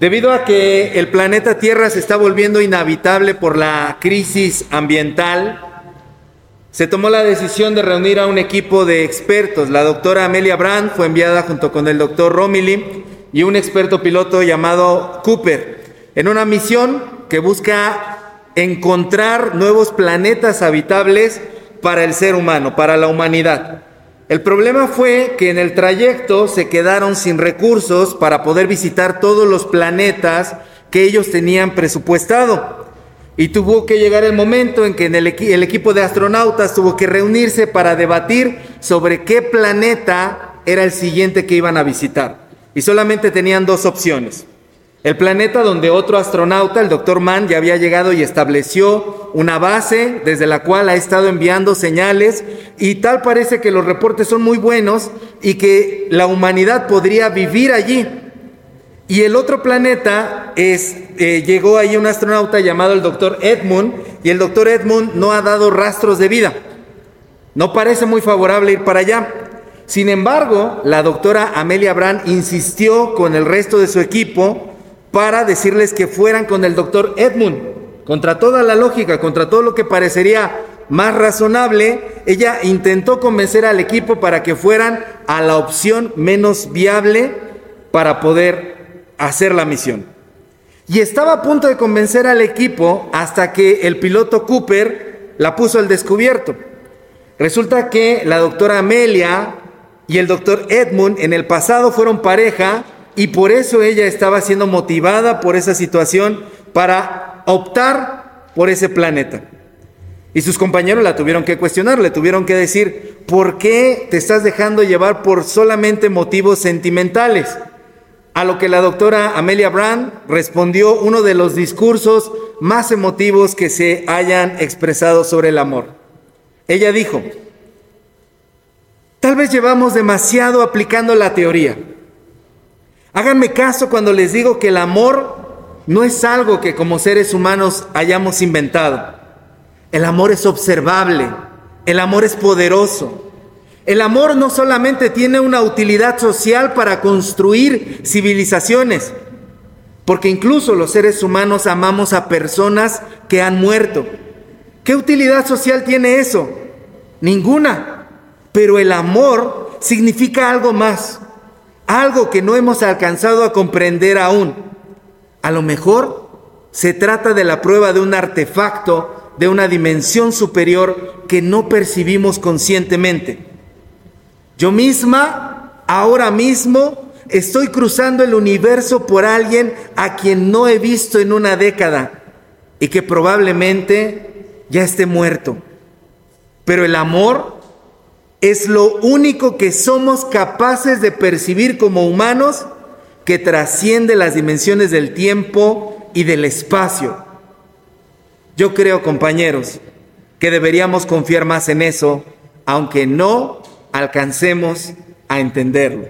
Debido a que el planeta Tierra se está volviendo inhabitable por la crisis ambiental, se tomó la decisión de reunir a un equipo de expertos. La doctora Amelia Brand fue enviada junto con el doctor Romilly y un experto piloto llamado Cooper en una misión que busca encontrar nuevos planetas habitables para el ser humano, para la humanidad. El problema fue que en el trayecto se quedaron sin recursos para poder visitar todos los planetas que ellos tenían presupuestado. Y tuvo que llegar el momento en que el, el, equipo de astronautas tuvo que reunirse para debatir sobre qué planeta era el siguiente que iban a visitar. Y solamente tenían dos opciones. El planeta donde otro astronauta, el doctor Mann, ya había llegado y estableció una base desde la cual ha estado enviando señales y tal parece que los reportes son muy buenos y que la humanidad podría vivir allí. Y el otro planeta es, eh, llegó ahí un astronauta llamado el doctor Edmund y el doctor Edmund no ha dado rastros de vida. No parece muy favorable ir para allá. Sin embargo, la doctora Amelia Brand insistió con el resto de su equipo para decirles que fueran con el doctor Edmund. Contra toda la lógica, contra todo lo que parecería más razonable, ella intentó convencer al equipo para que fueran a la opción menos viable para poder hacer la misión. Y estaba a punto de convencer al equipo hasta que el piloto Cooper la puso al descubierto. Resulta que la doctora Amelia y el doctor Edmund en el pasado fueron pareja y por eso ella estaba siendo motivada por esa situación para optar por ese planeta. Y sus compañeros la tuvieron que cuestionar, le tuvieron que decir, ¿por qué te estás dejando llevar por solamente motivos sentimentales? A lo que la doctora Amelia Brand respondió uno de los discursos más emotivos que se hayan expresado sobre el amor. Ella dijo, tal vez llevamos demasiado aplicando la teoría. Háganme caso cuando les digo que el amor no es algo que como seres humanos hayamos inventado. El amor es observable, el amor es poderoso. El amor no solamente tiene una utilidad social para construir civilizaciones, porque incluso los seres humanos amamos a personas que han muerto. ¿Qué utilidad social tiene eso? Ninguna. Pero el amor significa algo más algo que no hemos alcanzado a comprender aún. A lo mejor se trata de la prueba de un artefacto de una dimensión superior que no percibimos conscientemente. Yo misma, ahora mismo, estoy cruzando el universo por alguien a quien no he visto en una década y que probablemente ya esté muerto. Pero el amor es lo único que somos capaces de percibir como humanos que trasciende las dimensiones del tiempo y del espacio. Yo creo, compañeros, que deberíamos confiar más en eso, aunque no alcancemos a entenderlo.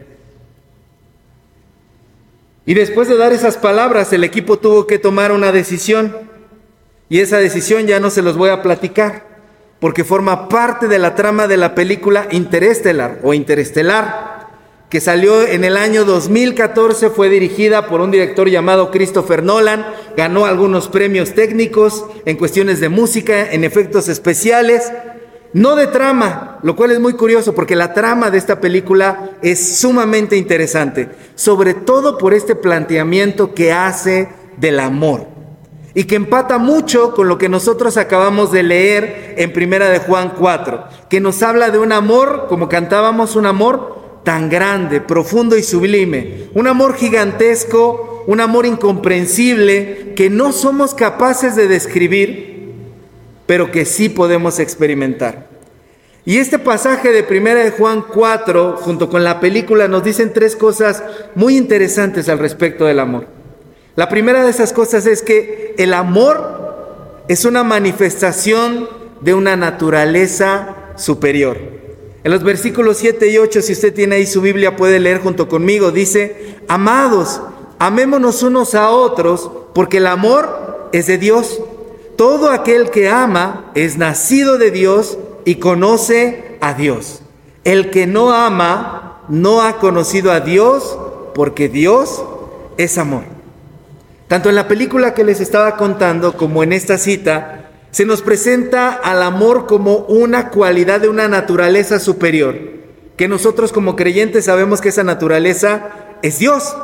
Y después de dar esas palabras, el equipo tuvo que tomar una decisión. Y esa decisión ya no se los voy a platicar porque forma parte de la trama de la película Interestelar o Interestelar, que salió en el año 2014, fue dirigida por un director llamado Christopher Nolan, ganó algunos premios técnicos en cuestiones de música, en efectos especiales, no de trama, lo cual es muy curioso porque la trama de esta película es sumamente interesante, sobre todo por este planteamiento que hace del amor y que empata mucho con lo que nosotros acabamos de leer en Primera de Juan 4, que nos habla de un amor, como cantábamos, un amor tan grande, profundo y sublime, un amor gigantesco, un amor incomprensible que no somos capaces de describir, pero que sí podemos experimentar. Y este pasaje de Primera de Juan 4, junto con la película, nos dicen tres cosas muy interesantes al respecto del amor. La primera de esas cosas es que el amor es una manifestación de una naturaleza superior. En los versículos 7 y 8, si usted tiene ahí su Biblia, puede leer junto conmigo. Dice, amados, amémonos unos a otros, porque el amor es de Dios. Todo aquel que ama es nacido de Dios y conoce a Dios. El que no ama no ha conocido a Dios, porque Dios es amor. Tanto en la película que les estaba contando como en esta cita, se nos presenta al amor como una cualidad de una naturaleza superior, que nosotros como creyentes sabemos que esa naturaleza es Dios.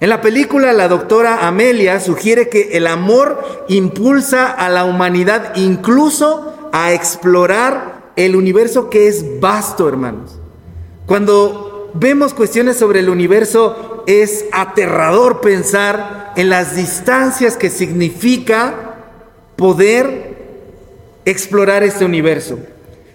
En la película la doctora Amelia sugiere que el amor impulsa a la humanidad incluso a explorar el universo que es vasto, hermanos. Cuando vemos cuestiones sobre el universo, es aterrador pensar en las distancias que significa poder explorar este universo.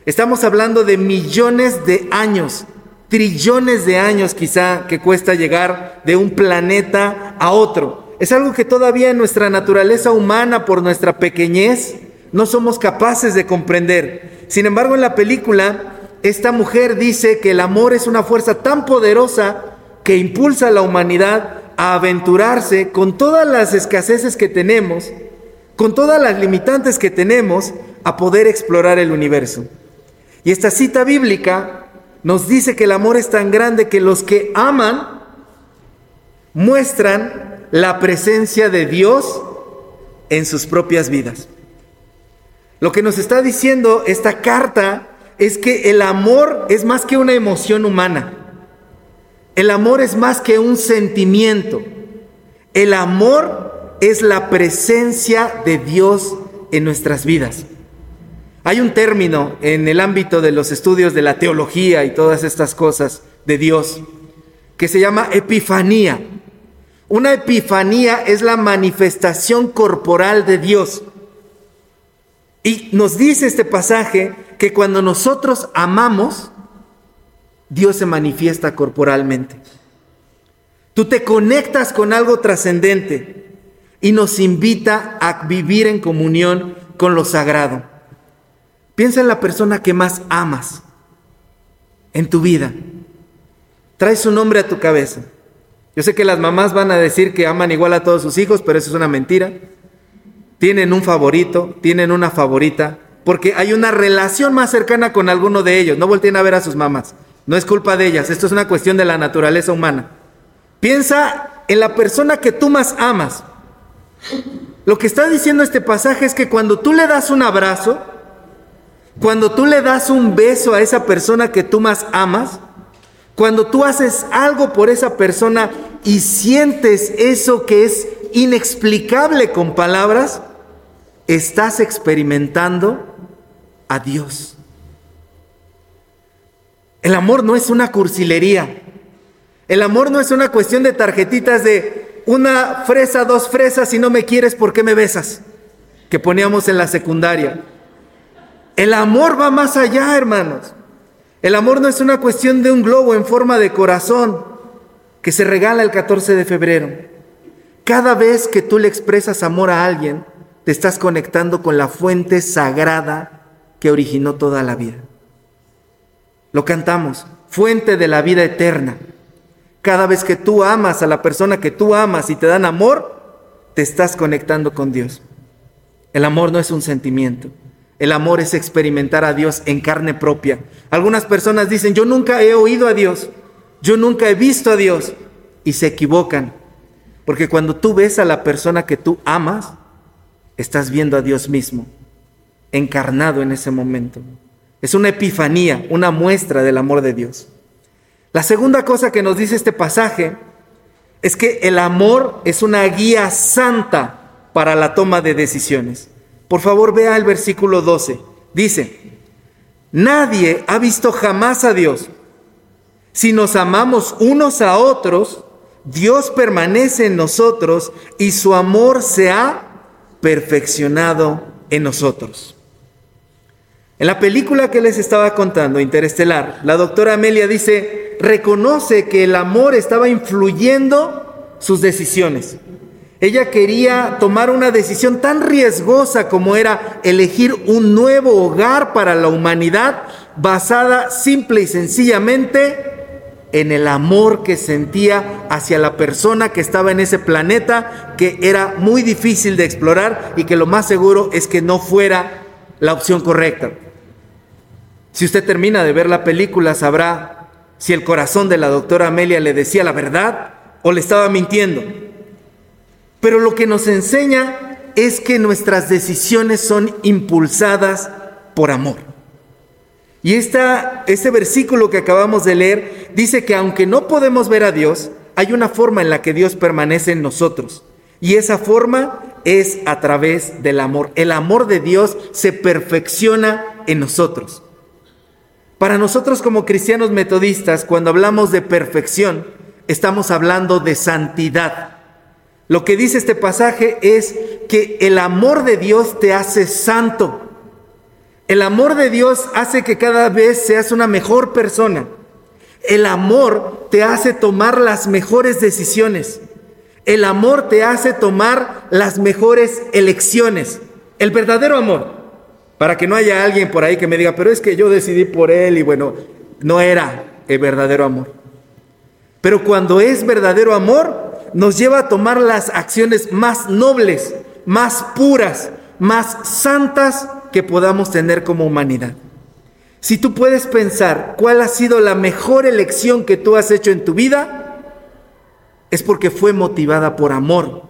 Estamos hablando de millones de años, trillones de años quizá que cuesta llegar de un planeta a otro. Es algo que todavía en nuestra naturaleza humana, por nuestra pequeñez, no somos capaces de comprender. Sin embargo, en la película esta mujer dice que el amor es una fuerza tan poderosa que impulsa a la humanidad a aventurarse con todas las escaseces que tenemos, con todas las limitantes que tenemos, a poder explorar el universo. Y esta cita bíblica nos dice que el amor es tan grande que los que aman muestran la presencia de Dios en sus propias vidas. Lo que nos está diciendo esta carta es que el amor es más que una emoción humana. El amor es más que un sentimiento. El amor es la presencia de Dios en nuestras vidas. Hay un término en el ámbito de los estudios de la teología y todas estas cosas de Dios que se llama epifanía. Una epifanía es la manifestación corporal de Dios. Y nos dice este pasaje que cuando nosotros amamos, Dios se manifiesta corporalmente. Tú te conectas con algo trascendente y nos invita a vivir en comunión con lo sagrado. Piensa en la persona que más amas en tu vida. Trae su nombre a tu cabeza. Yo sé que las mamás van a decir que aman igual a todos sus hijos, pero eso es una mentira. Tienen un favorito, tienen una favorita, porque hay una relación más cercana con alguno de ellos. No volteen a ver a sus mamás. No es culpa de ellas. Esto es una cuestión de la naturaleza humana. Piensa en la persona que tú más amas. Lo que está diciendo este pasaje es que cuando tú le das un abrazo, cuando tú le das un beso a esa persona que tú más amas, cuando tú haces algo por esa persona y sientes eso que es inexplicable con palabras, estás experimentando a Dios. El amor no es una cursilería. El amor no es una cuestión de tarjetitas de una fresa, dos fresas, si no me quieres, ¿por qué me besas? Que poníamos en la secundaria. El amor va más allá, hermanos. El amor no es una cuestión de un globo en forma de corazón que se regala el 14 de febrero. Cada vez que tú le expresas amor a alguien, te estás conectando con la fuente sagrada que originó toda la vida. Lo cantamos, fuente de la vida eterna. Cada vez que tú amas a la persona que tú amas y te dan amor, te estás conectando con Dios. El amor no es un sentimiento. El amor es experimentar a Dios en carne propia. Algunas personas dicen, yo nunca he oído a Dios, yo nunca he visto a Dios. Y se equivocan. Porque cuando tú ves a la persona que tú amas, estás viendo a Dios mismo encarnado en ese momento. Es una epifanía, una muestra del amor de Dios. La segunda cosa que nos dice este pasaje es que el amor es una guía santa para la toma de decisiones. Por favor, vea el versículo 12. Dice, nadie ha visto jamás a Dios. Si nos amamos unos a otros, Dios permanece en nosotros y su amor se ha perfeccionado en nosotros. En la película que les estaba contando, Interestelar, la doctora Amelia dice, reconoce que el amor estaba influyendo sus decisiones. Ella quería tomar una decisión tan riesgosa como era elegir un nuevo hogar para la humanidad basada simple y sencillamente en el amor que sentía hacia la persona que estaba en ese planeta que era muy difícil de explorar y que lo más seguro es que no fuera la opción correcta. Si usted termina de ver la película, sabrá si el corazón de la doctora Amelia le decía la verdad o le estaba mintiendo. Pero lo que nos enseña es que nuestras decisiones son impulsadas por amor. Y esta, este versículo que acabamos de leer dice que aunque no podemos ver a Dios, hay una forma en la que Dios permanece en nosotros. Y esa forma es a través del amor. El amor de Dios se perfecciona en nosotros. Para nosotros como cristianos metodistas, cuando hablamos de perfección, estamos hablando de santidad. Lo que dice este pasaje es que el amor de Dios te hace santo. El amor de Dios hace que cada vez seas una mejor persona. El amor te hace tomar las mejores decisiones. El amor te hace tomar las mejores elecciones. El verdadero amor. Para que no haya alguien por ahí que me diga, pero es que yo decidí por él y bueno, no era el verdadero amor. Pero cuando es verdadero amor, nos lleva a tomar las acciones más nobles, más puras, más santas que podamos tener como humanidad. Si tú puedes pensar cuál ha sido la mejor elección que tú has hecho en tu vida, es porque fue motivada por amor.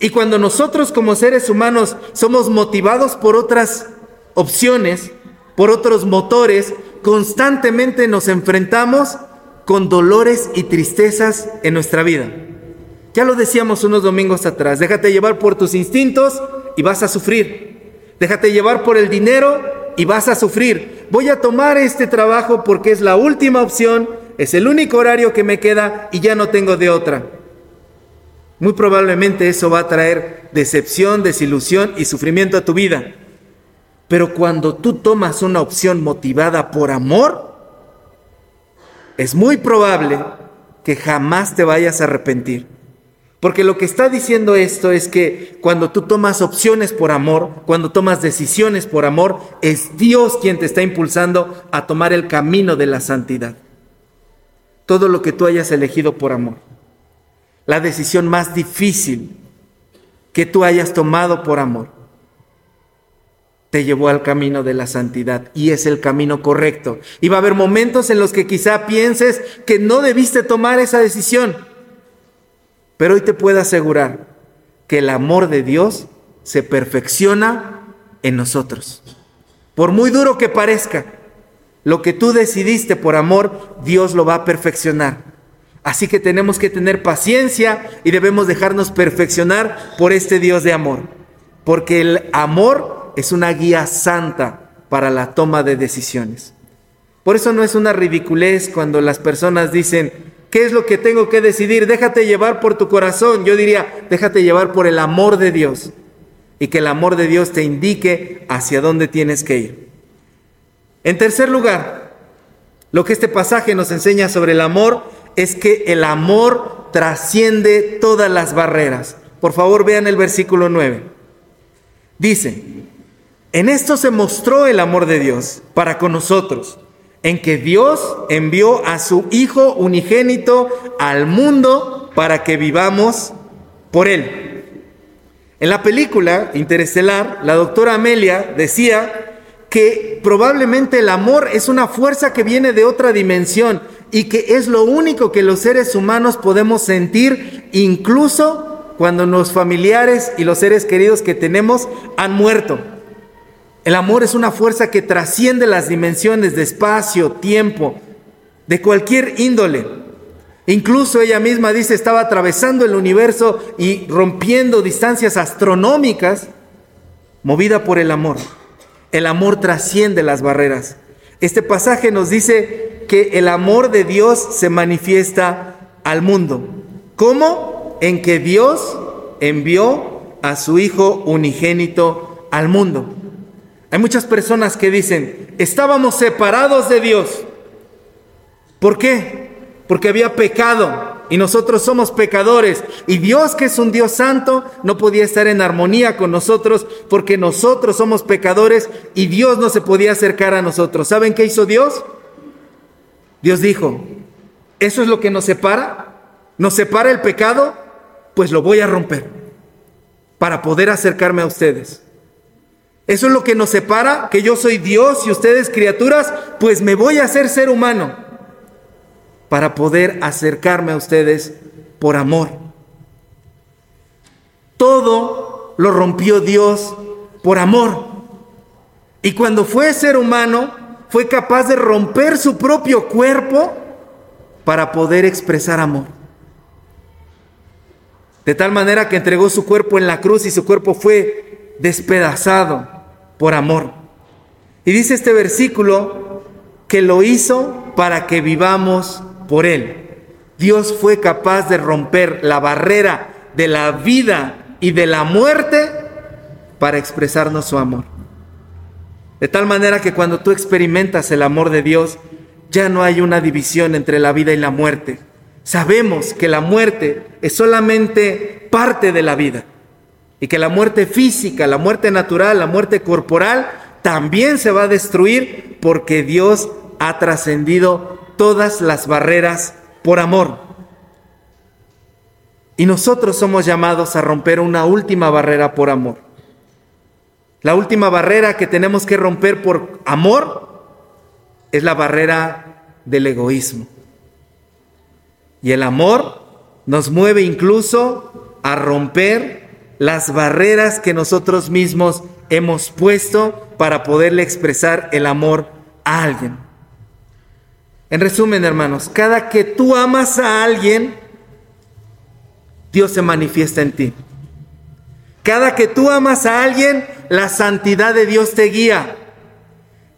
Y cuando nosotros como seres humanos somos motivados por otras opciones, por otros motores, constantemente nos enfrentamos con dolores y tristezas en nuestra vida. Ya lo decíamos unos domingos atrás, déjate llevar por tus instintos y vas a sufrir. Déjate llevar por el dinero y vas a sufrir. Voy a tomar este trabajo porque es la última opción, es el único horario que me queda y ya no tengo de otra. Muy probablemente eso va a traer decepción, desilusión y sufrimiento a tu vida. Pero cuando tú tomas una opción motivada por amor, es muy probable que jamás te vayas a arrepentir. Porque lo que está diciendo esto es que cuando tú tomas opciones por amor, cuando tomas decisiones por amor, es Dios quien te está impulsando a tomar el camino de la santidad. Todo lo que tú hayas elegido por amor. La decisión más difícil que tú hayas tomado por amor te llevó al camino de la santidad y es el camino correcto. Y va a haber momentos en los que quizá pienses que no debiste tomar esa decisión pero hoy te puedo asegurar que el amor de Dios se perfecciona en nosotros. Por muy duro que parezca, lo que tú decidiste por amor, Dios lo va a perfeccionar. Así que tenemos que tener paciencia y debemos dejarnos perfeccionar por este Dios de amor. Porque el amor es una guía santa para la toma de decisiones. Por eso no es una ridiculez cuando las personas dicen, ¿Qué es lo que tengo que decidir? Déjate llevar por tu corazón. Yo diría, déjate llevar por el amor de Dios. Y que el amor de Dios te indique hacia dónde tienes que ir. En tercer lugar, lo que este pasaje nos enseña sobre el amor es que el amor trasciende todas las barreras. Por favor, vean el versículo 9. Dice, en esto se mostró el amor de Dios para con nosotros en que Dios envió a su Hijo unigénito al mundo para que vivamos por Él. En la película Interestelar, la doctora Amelia decía que probablemente el amor es una fuerza que viene de otra dimensión y que es lo único que los seres humanos podemos sentir incluso cuando los familiares y los seres queridos que tenemos han muerto. El amor es una fuerza que trasciende las dimensiones de espacio, tiempo, de cualquier índole. Incluso ella misma dice, estaba atravesando el universo y rompiendo distancias astronómicas, movida por el amor. El amor trasciende las barreras. Este pasaje nos dice que el amor de Dios se manifiesta al mundo. ¿Cómo? En que Dios envió a su Hijo unigénito al mundo. Hay muchas personas que dicen, estábamos separados de Dios. ¿Por qué? Porque había pecado y nosotros somos pecadores. Y Dios, que es un Dios santo, no podía estar en armonía con nosotros porque nosotros somos pecadores y Dios no se podía acercar a nosotros. ¿Saben qué hizo Dios? Dios dijo, ¿eso es lo que nos separa? ¿Nos separa el pecado? Pues lo voy a romper para poder acercarme a ustedes. Eso es lo que nos separa, que yo soy Dios y ustedes criaturas, pues me voy a hacer ser humano para poder acercarme a ustedes por amor. Todo lo rompió Dios por amor. Y cuando fue ser humano, fue capaz de romper su propio cuerpo para poder expresar amor. De tal manera que entregó su cuerpo en la cruz y su cuerpo fue despedazado por amor. Y dice este versículo que lo hizo para que vivamos por él. Dios fue capaz de romper la barrera de la vida y de la muerte para expresarnos su amor. De tal manera que cuando tú experimentas el amor de Dios, ya no hay una división entre la vida y la muerte. Sabemos que la muerte es solamente parte de la vida y que la muerte física, la muerte natural, la muerte corporal también se va a destruir porque Dios ha trascendido todas las barreras por amor. Y nosotros somos llamados a romper una última barrera por amor. La última barrera que tenemos que romper por amor es la barrera del egoísmo. Y el amor nos mueve incluso a romper las barreras que nosotros mismos hemos puesto para poderle expresar el amor a alguien. En resumen, hermanos, cada que tú amas a alguien, Dios se manifiesta en ti. Cada que tú amas a alguien, la santidad de Dios te guía.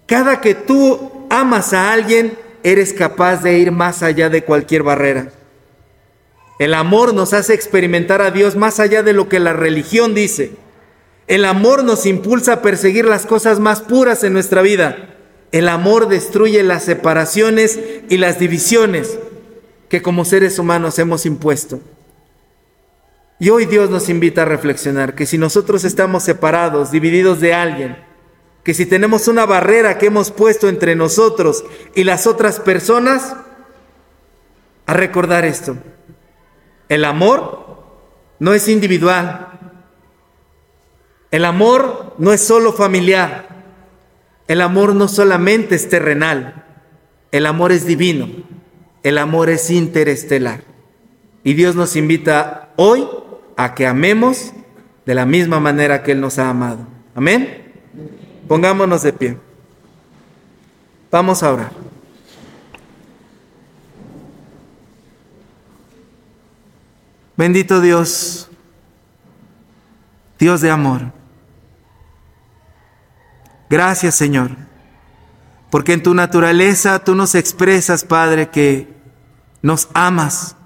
Cada que tú amas a alguien, eres capaz de ir más allá de cualquier barrera. El amor nos hace experimentar a Dios más allá de lo que la religión dice. El amor nos impulsa a perseguir las cosas más puras en nuestra vida. El amor destruye las separaciones y las divisiones que como seres humanos hemos impuesto. Y hoy Dios nos invita a reflexionar que si nosotros estamos separados, divididos de alguien, que si tenemos una barrera que hemos puesto entre nosotros y las otras personas, a recordar esto. El amor no es individual. El amor no es solo familiar. El amor no solamente es terrenal. El amor es divino. El amor es interestelar. Y Dios nos invita hoy a que amemos de la misma manera que Él nos ha amado. Amén. Pongámonos de pie. Vamos a orar. Bendito Dios, Dios de amor. Gracias Señor, porque en tu naturaleza tú nos expresas, Padre, que nos amas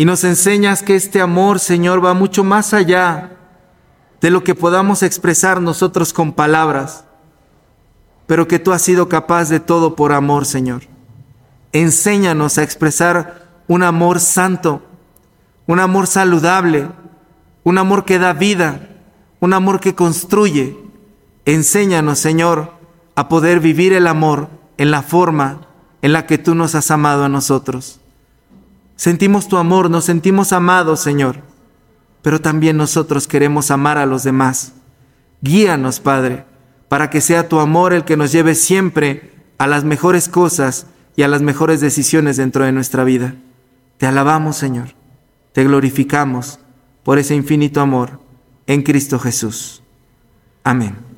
y nos enseñas que este amor, Señor, va mucho más allá de lo que podamos expresar nosotros con palabras, pero que tú has sido capaz de todo por amor, Señor. Enséñanos a expresar un amor santo, un amor saludable, un amor que da vida, un amor que construye. Enséñanos, Señor, a poder vivir el amor en la forma en la que tú nos has amado a nosotros. Sentimos tu amor, nos sentimos amados, Señor, pero también nosotros queremos amar a los demás. Guíanos, Padre, para que sea tu amor el que nos lleve siempre a las mejores cosas y a las mejores decisiones dentro de nuestra vida. Te alabamos, Señor, te glorificamos por ese infinito amor en Cristo Jesús. Amén.